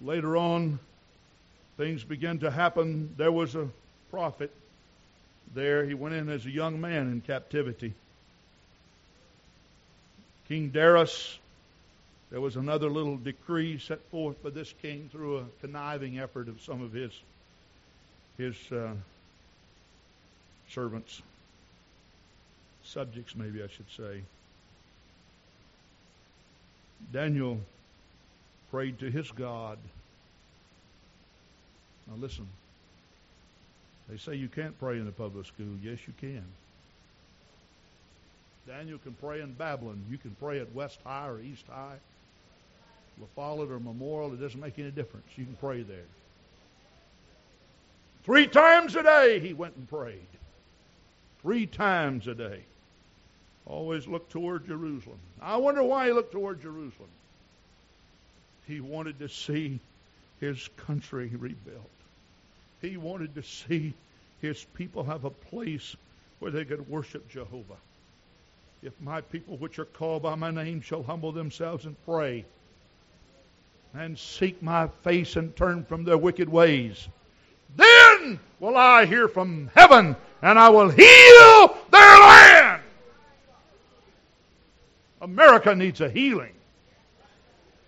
Later on, things began to happen. There was a prophet there. He went in as a young man in captivity. King Darius, there was another little decree set forth by this king through a conniving effort of some of his his uh, servants, subjects, maybe I should say. Daniel prayed to his God. Now listen. They say you can't pray in the public school. Yes, you can. Daniel can pray in Babylon. You can pray at West High or East High, La Follette or Memorial. It doesn't make any difference. You can pray there. Three times a day he went and prayed. Three times a day. Always looked toward Jerusalem. I wonder why he looked toward Jerusalem. He wanted to see his country rebuilt. He wanted to see his people have a place where they could worship Jehovah. If my people which are called by my name shall humble themselves and pray and seek my face and turn from their wicked ways, then will I hear from heaven and I will heal their land. America needs a healing.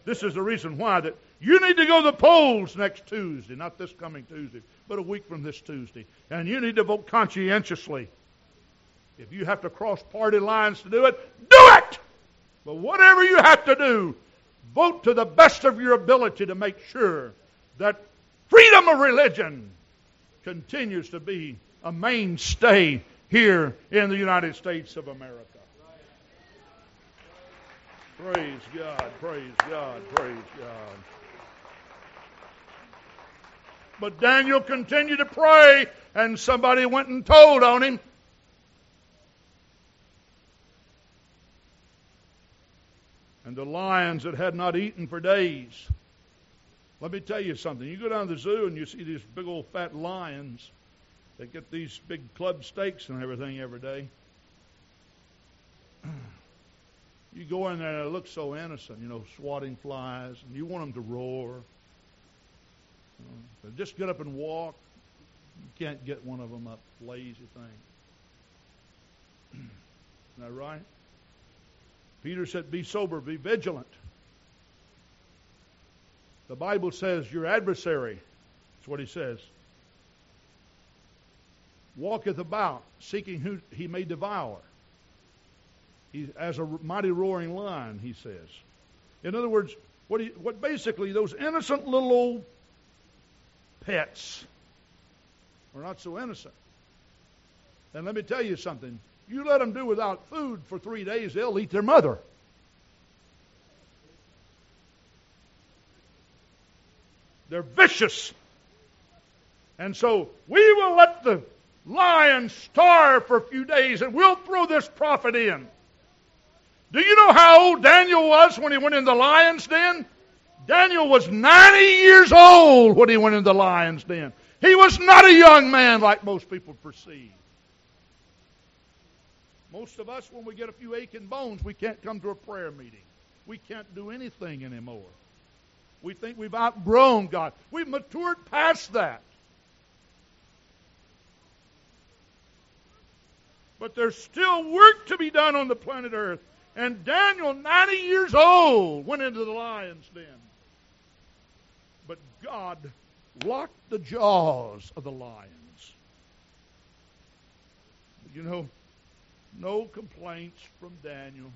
This is the reason why that you need to go to the polls next Tuesday, not this coming Tuesday, but a week from this Tuesday. And you need to vote conscientiously. If you have to cross party lines to do it, do it! But whatever you have to do, vote to the best of your ability to make sure that freedom of religion continues to be a mainstay here in the United States of America. Praise God, praise God, praise God. But Daniel continued to pray, and somebody went and told on him. And the lions that had not eaten for days. Let me tell you something. You go down to the zoo and you see these big old fat lions. They get these big club steaks and everything every day. You go in there and it looks so innocent, you know, swatting flies, and you want them to roar. Know, just get up and walk. You can't get one of them up, lazy thing. Isn't that right? Peter said, Be sober, be vigilant. The Bible says your adversary, that's what he says, walketh about, seeking who he may devour. He, as a mighty roaring lion, he says. In other words, what, he, what basically those innocent little old pets are not so innocent. And let me tell you something. You let them do without food for three days, they'll eat their mother. They're vicious. And so we will let the lion starve for a few days and we'll throw this prophet in. Do you know how old Daniel was when he went in the lion's den? Daniel was 90 years old when he went in the lion's den. He was not a young man like most people perceive. Most of us, when we get a few aching bones, we can't come to a prayer meeting. We can't do anything anymore. We think we've outgrown God. We've matured past that. But there's still work to be done on the planet Earth. And Daniel, 90 years old, went into the lion's den. But God locked the jaws of the lions. You know, no complaints from Daniel.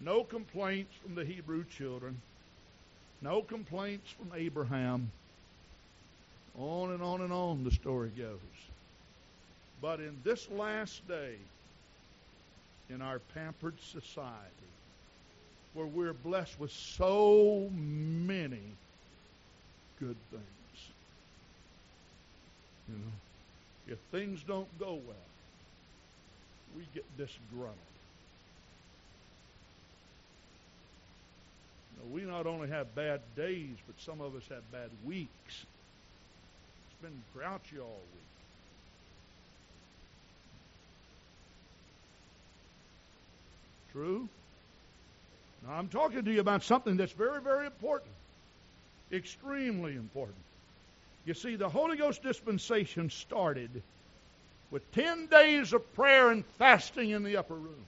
No complaints from the Hebrew children. No complaints from Abraham. On and on and on the story goes. But in this last day, in our pampered society where we're blessed with so many good things. You know, if things don't go well, we get disgruntled. You know, we not only have bad days, but some of us have bad weeks. It's been grouchy all week. True? Now, I'm talking to you about something that's very, very important. Extremely important. You see, the Holy Ghost dispensation started with 10 days of prayer and fasting in the upper room.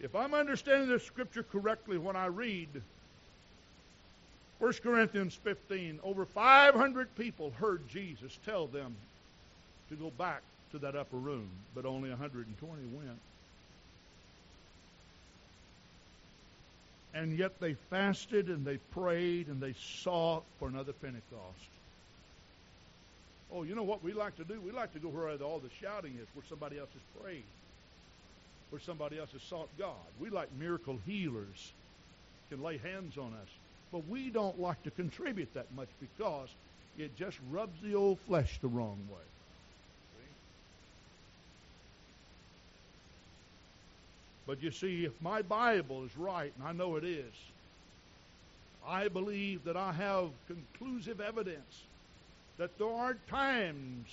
If I'm understanding the scripture correctly when I read 1 Corinthians 15, over 500 people heard Jesus tell them to go back to that upper room, but only 120 went. And yet they fasted and they prayed and they sought for another Pentecost. Oh, you know what we like to do? We like to go where all the shouting is, where somebody else has prayed, where somebody else has sought God. We like miracle healers, can lay hands on us. But we don't like to contribute that much because it just rubs the old flesh the wrong way. But you see, if my Bible is right, and I know it is, I believe that I have conclusive evidence that there are times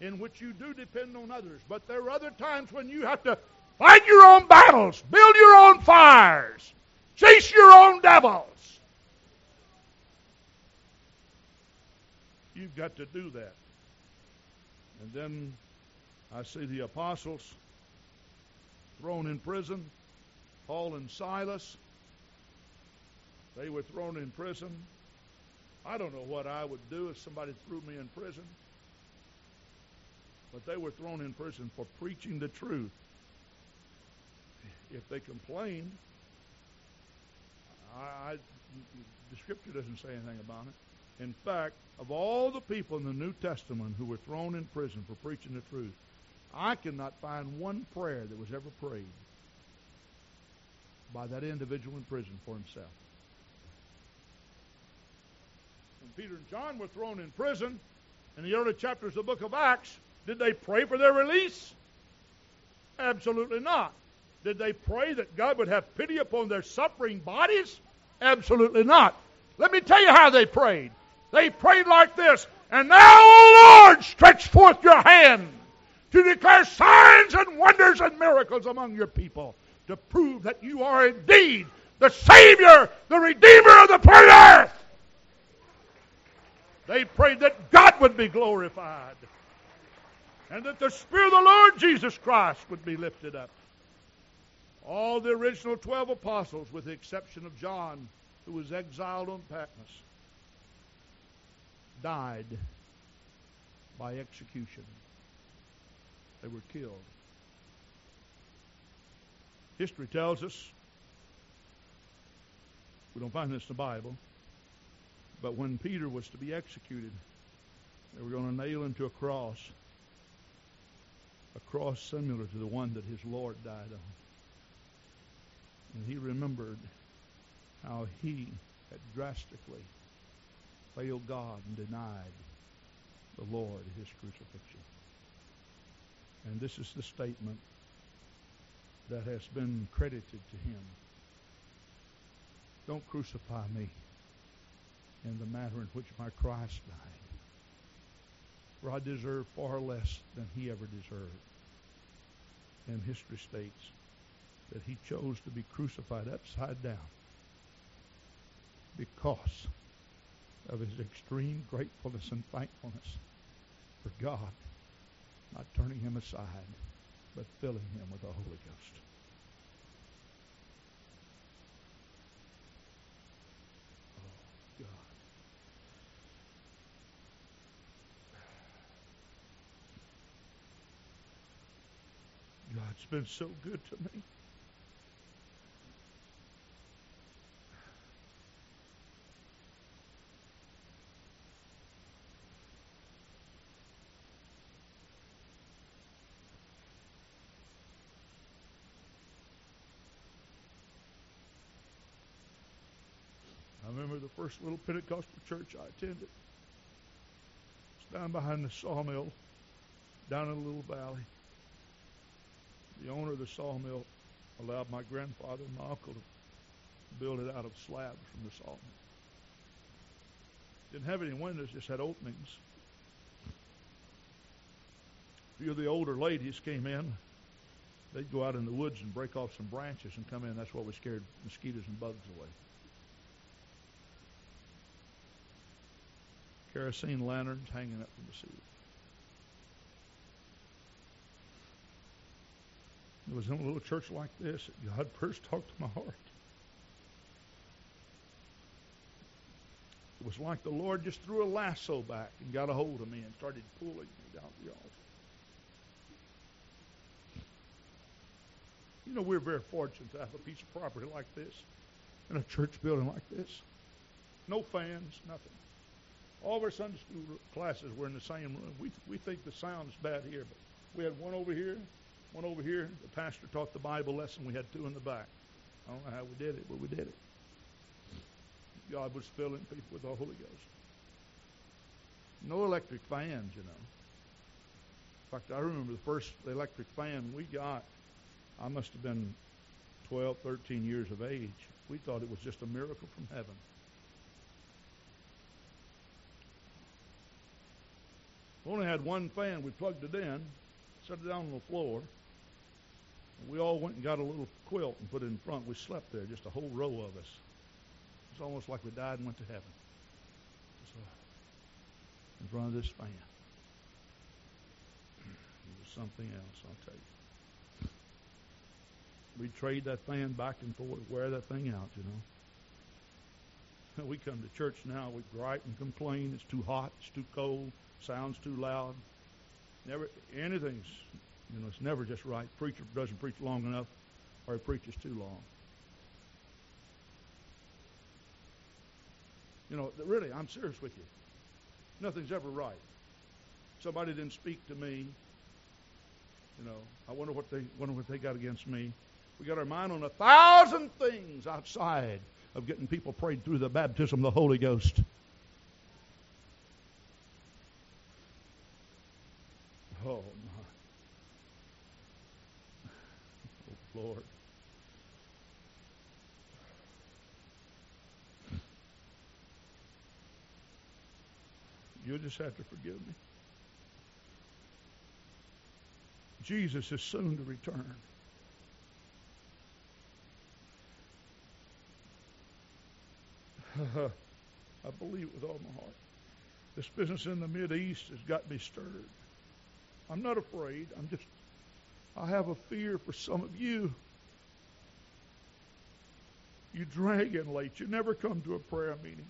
in which you do depend on others, but there are other times when you have to Fight your own battles. Build your own fires. Chase your own devils. You've got to do that. And then I see the apostles thrown in prison. Paul and Silas, they were thrown in prison. I don't know what I would do if somebody threw me in prison. But they were thrown in prison for preaching the truth. If they complained, I, I, the scripture doesn't say anything about it. In fact, of all the people in the New Testament who were thrown in prison for preaching the truth, I cannot find one prayer that was ever prayed by that individual in prison for himself. When Peter and John were thrown in prison in the early chapters of the book of Acts, did they pray for their release? Absolutely not. Did they pray that God would have pity upon their suffering bodies? Absolutely not. Let me tell you how they prayed. They prayed like this And now, O Lord, stretch forth your hand to declare signs and wonders and miracles among your people to prove that you are indeed the Savior, the Redeemer of the planet earth. They prayed that God would be glorified and that the Spirit of the Lord Jesus Christ would be lifted up. All the original 12 apostles, with the exception of John, who was exiled on Patmos, died by execution. They were killed. History tells us, we don't find this in the Bible, but when Peter was to be executed, they were going to nail him to a cross, a cross similar to the one that his Lord died on. And he remembered how he had drastically failed God and denied the Lord his crucifixion. And this is the statement that has been credited to him. Don't crucify me in the manner in which my Christ died. For I deserve far less than he ever deserved. And history states that he chose to be crucified upside down because of his extreme gratefulness and thankfulness for God not turning him aside, but filling him with the Holy Ghost. Oh, God. God's been so good to me. I remember the first little Pentecostal church I attended. It's down behind the sawmill, down in a little valley. The owner of the sawmill allowed my grandfather and my uncle to build it out of slabs from the sawmill. Didn't have any windows, just had openings. A few of the older ladies came in. They'd go out in the woods and break off some branches and come in. That's what we scared mosquitoes and bugs away. kerosene lanterns hanging up from the ceiling. It was in a little church like this that God first talked to my heart. It was like the Lord just threw a lasso back and got a hold of me and started pulling me down the altar. You know, we're very fortunate to have a piece of property like this and a church building like this. No fans, nothing. All of our Sunday school classes were in the same room. We, we think the sound's bad here, but we had one over here, one over here. The pastor taught the Bible lesson. We had two in the back. I don't know how we did it, but we did it. God was filling people with the Holy Ghost. No electric fans, you know. In fact, I remember the first electric fan we got, I must have been 12, 13 years of age. We thought it was just a miracle from heaven. We only had one fan. We plugged it in, set it down on the floor, We all went and got a little quilt and put it in front. We slept there, just a whole row of us. It's almost like we died and went to heaven. Just, uh, in front of this fan. It was something else, I'll tell you. We'd trade that fan back and forth, wear that thing out, you know. We come to church now, we gripe and complain. It's too hot, it's too cold, sounds too loud. Never anything's you know, it's never just right. Preacher doesn't preach long enough, or he preaches too long. You know, really, I'm serious with you. Nothing's ever right. Somebody didn't speak to me. You know, I wonder what they wonder what they got against me. We got our mind on a thousand things outside of getting people prayed through the baptism of the Holy Ghost. Oh Lord. You'll just have to forgive me. Jesus is soon to return. I believe it with all my heart. This business in the Mid East has got me stirred. I'm not afraid. I'm just I have a fear for some of you. You drag in late. You never come to a prayer meeting.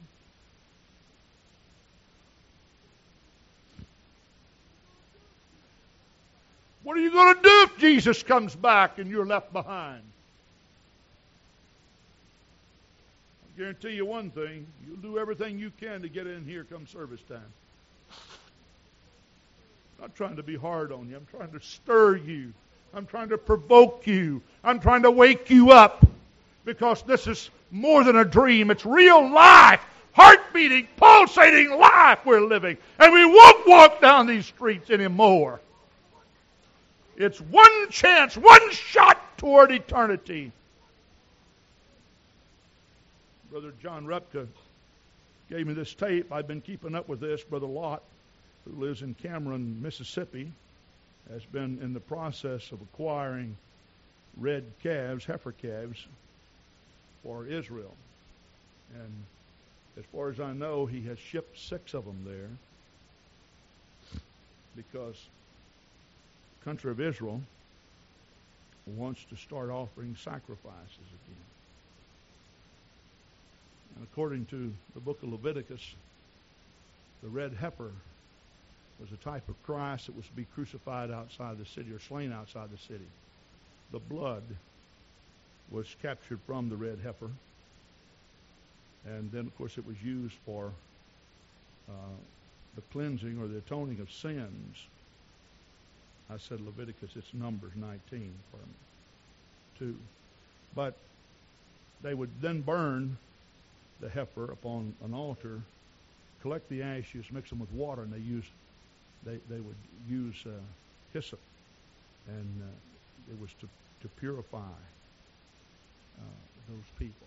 What are you going to do if Jesus comes back and you're left behind? I guarantee you one thing you'll do everything you can to get in here come service time. I'm not trying to be hard on you, I'm trying to stir you. I'm trying to provoke you. I'm trying to wake you up because this is more than a dream. It's real life, heart beating, pulsating life we're living. And we won't walk down these streets anymore. It's one chance, one shot toward eternity. Brother John Repka gave me this tape. I've been keeping up with this. Brother Lott, who lives in Cameron, Mississippi, has been in the process of acquiring red calves, heifer calves, for Israel. And as far as I know, he has shipped six of them there because country of Israel wants to start offering sacrifices again. And according to the book of Leviticus, the red heifer was a type of Christ that was to be crucified outside the city or slain outside the city. The blood was captured from the red heifer. And then, of course, it was used for uh, the cleansing or the atoning of sins. I said Leviticus, it's Numbers 19 for me, too. But they would then burn the heifer upon an altar, collect the ashes, mix them with water, and they used they, they would use uh, hyssop, and uh, it was to, to purify uh, those people.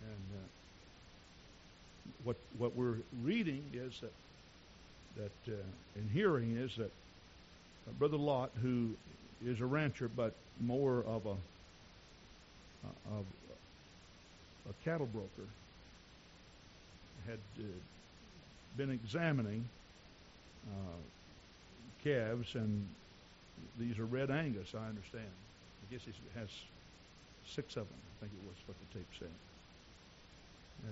And uh, what what we're reading is that that uh, and hearing is that Brother Lott, who is a rancher but more of a of a cattle broker, had uh, been examining uh, calves, and these are red Angus, I understand. I guess he has six of them, I think it was what the tape said.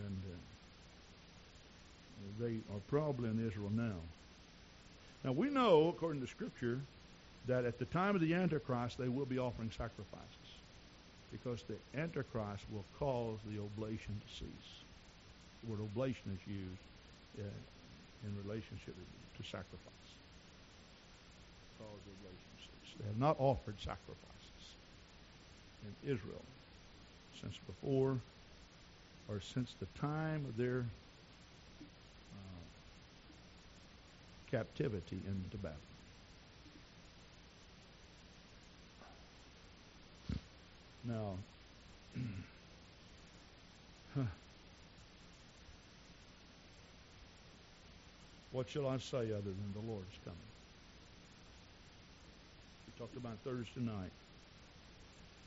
And uh, they are probably in Israel now. Now we know, according to Scripture, that at the time of the Antichrist they will be offering sacrifices because the Antichrist will cause the oblation to cease. The word oblation is used uh, in relationship to sacrifice. Cause of relationships. They have not offered sacrifices in Israel since before or since the time of their uh, captivity into Babylon. Now, What shall I say other than the Lord's coming? We talked about Thursday night.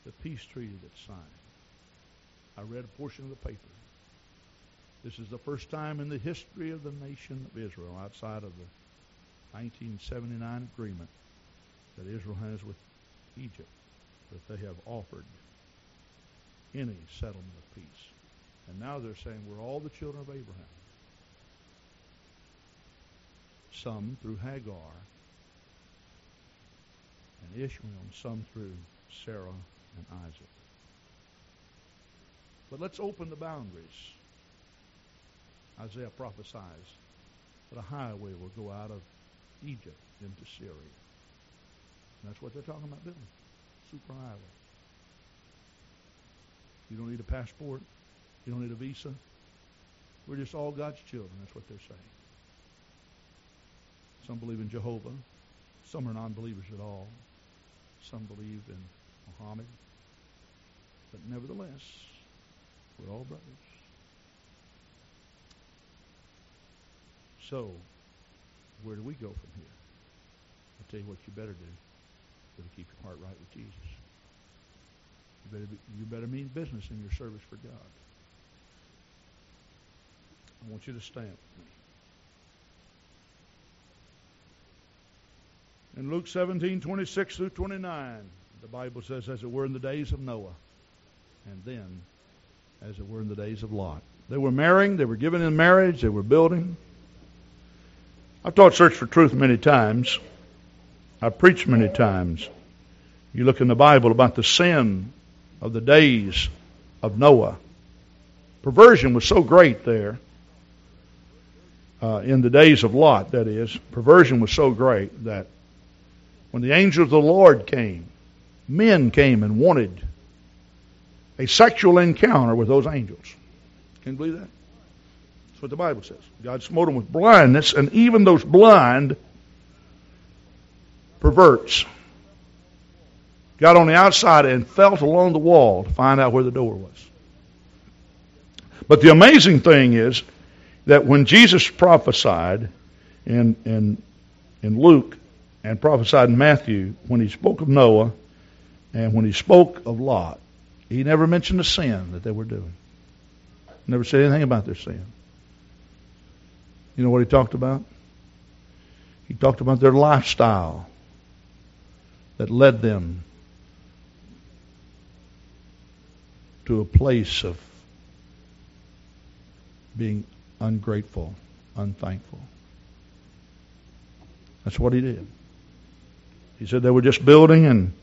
The peace treaty that's signed. I read a portion of the paper. This is the first time in the history of the nation of Israel, outside of the 1979 agreement that Israel has with Egypt, that they have offered any settlement of peace. And now they're saying we're all the children of Abraham. Some through Hagar and Ishmael, and some through Sarah and Isaac. But let's open the boundaries. Isaiah prophesies that a highway will go out of Egypt into Syria. And that's what they're talking about doing. Superhighway. You don't need a passport. You don't need a visa. We're just all God's children. That's what they're saying. Some believe in Jehovah. Some are non-believers at all. Some believe in Muhammad. But nevertheless, we're all brothers. So, where do we go from here? I'll tell you what you better do. You better keep your heart right with Jesus. You better, be, you better mean business in your service for God. I want you to stand with me. In Luke 17, 26 through 29, the Bible says, as it were in the days of Noah, and then as it were in the days of Lot. They were marrying, they were given in marriage, they were building. I've taught Search for Truth many times. I've preached many times. You look in the Bible about the sin of the days of Noah. Perversion was so great there. Uh, in the days of Lot, that is, perversion was so great that when the angels of the Lord came, men came and wanted a sexual encounter with those angels. Can you believe that? That's what the Bible says. God smote them with blindness, and even those blind perverts got on the outside and felt along the wall to find out where the door was. But the amazing thing is that when Jesus prophesied in, in, in Luke and prophesied in Matthew, when he spoke of Noah and when he spoke of Lot, he never mentioned the sin that they were doing. Never said anything about their sin. You know what he talked about? He talked about their lifestyle that led them to a place of being ungrateful, unthankful. That's what he did. He said they were just building and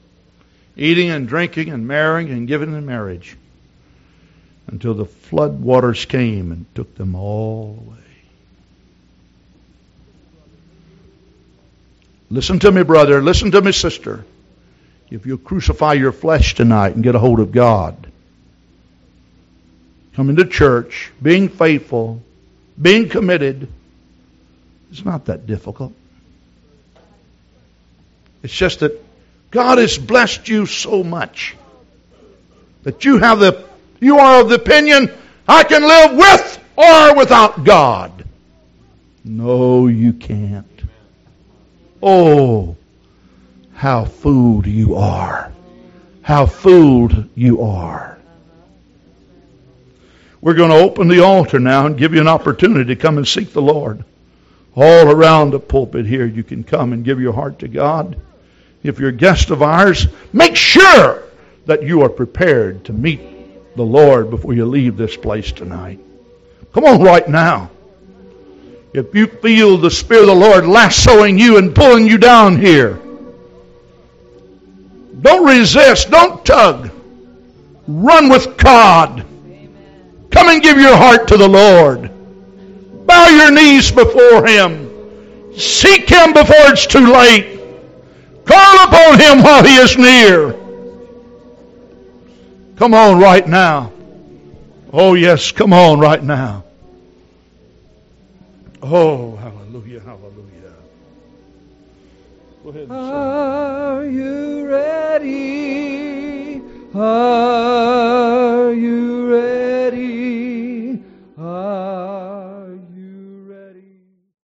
eating and drinking and marrying and giving in marriage until the flood waters came and took them all away. Listen to me, brother. Listen to me, sister. If you crucify your flesh tonight and get a hold of God, coming to church, being faithful, being committed, it's not that difficult. It's just that God has blessed you so much that you have the you are of the opinion I can live with or without God. No, you can't. Oh, how fooled you are. How fooled you are. We're going to open the altar now and give you an opportunity to come and seek the Lord. All around the pulpit here, you can come and give your heart to God. If you're a guest of ours, make sure that you are prepared to meet the Lord before you leave this place tonight. Come on right now. If you feel the Spirit of the Lord lassoing you and pulling you down here, don't resist. Don't tug. Run with God. Come and give your heart to the Lord. Bow your knees before Him. Seek Him before it's too late. Call upon Him while He is near. Come on right now. Oh, yes, come on right now. Oh, hallelujah, hallelujah. Go ahead. Are you ready? Are you ready? Are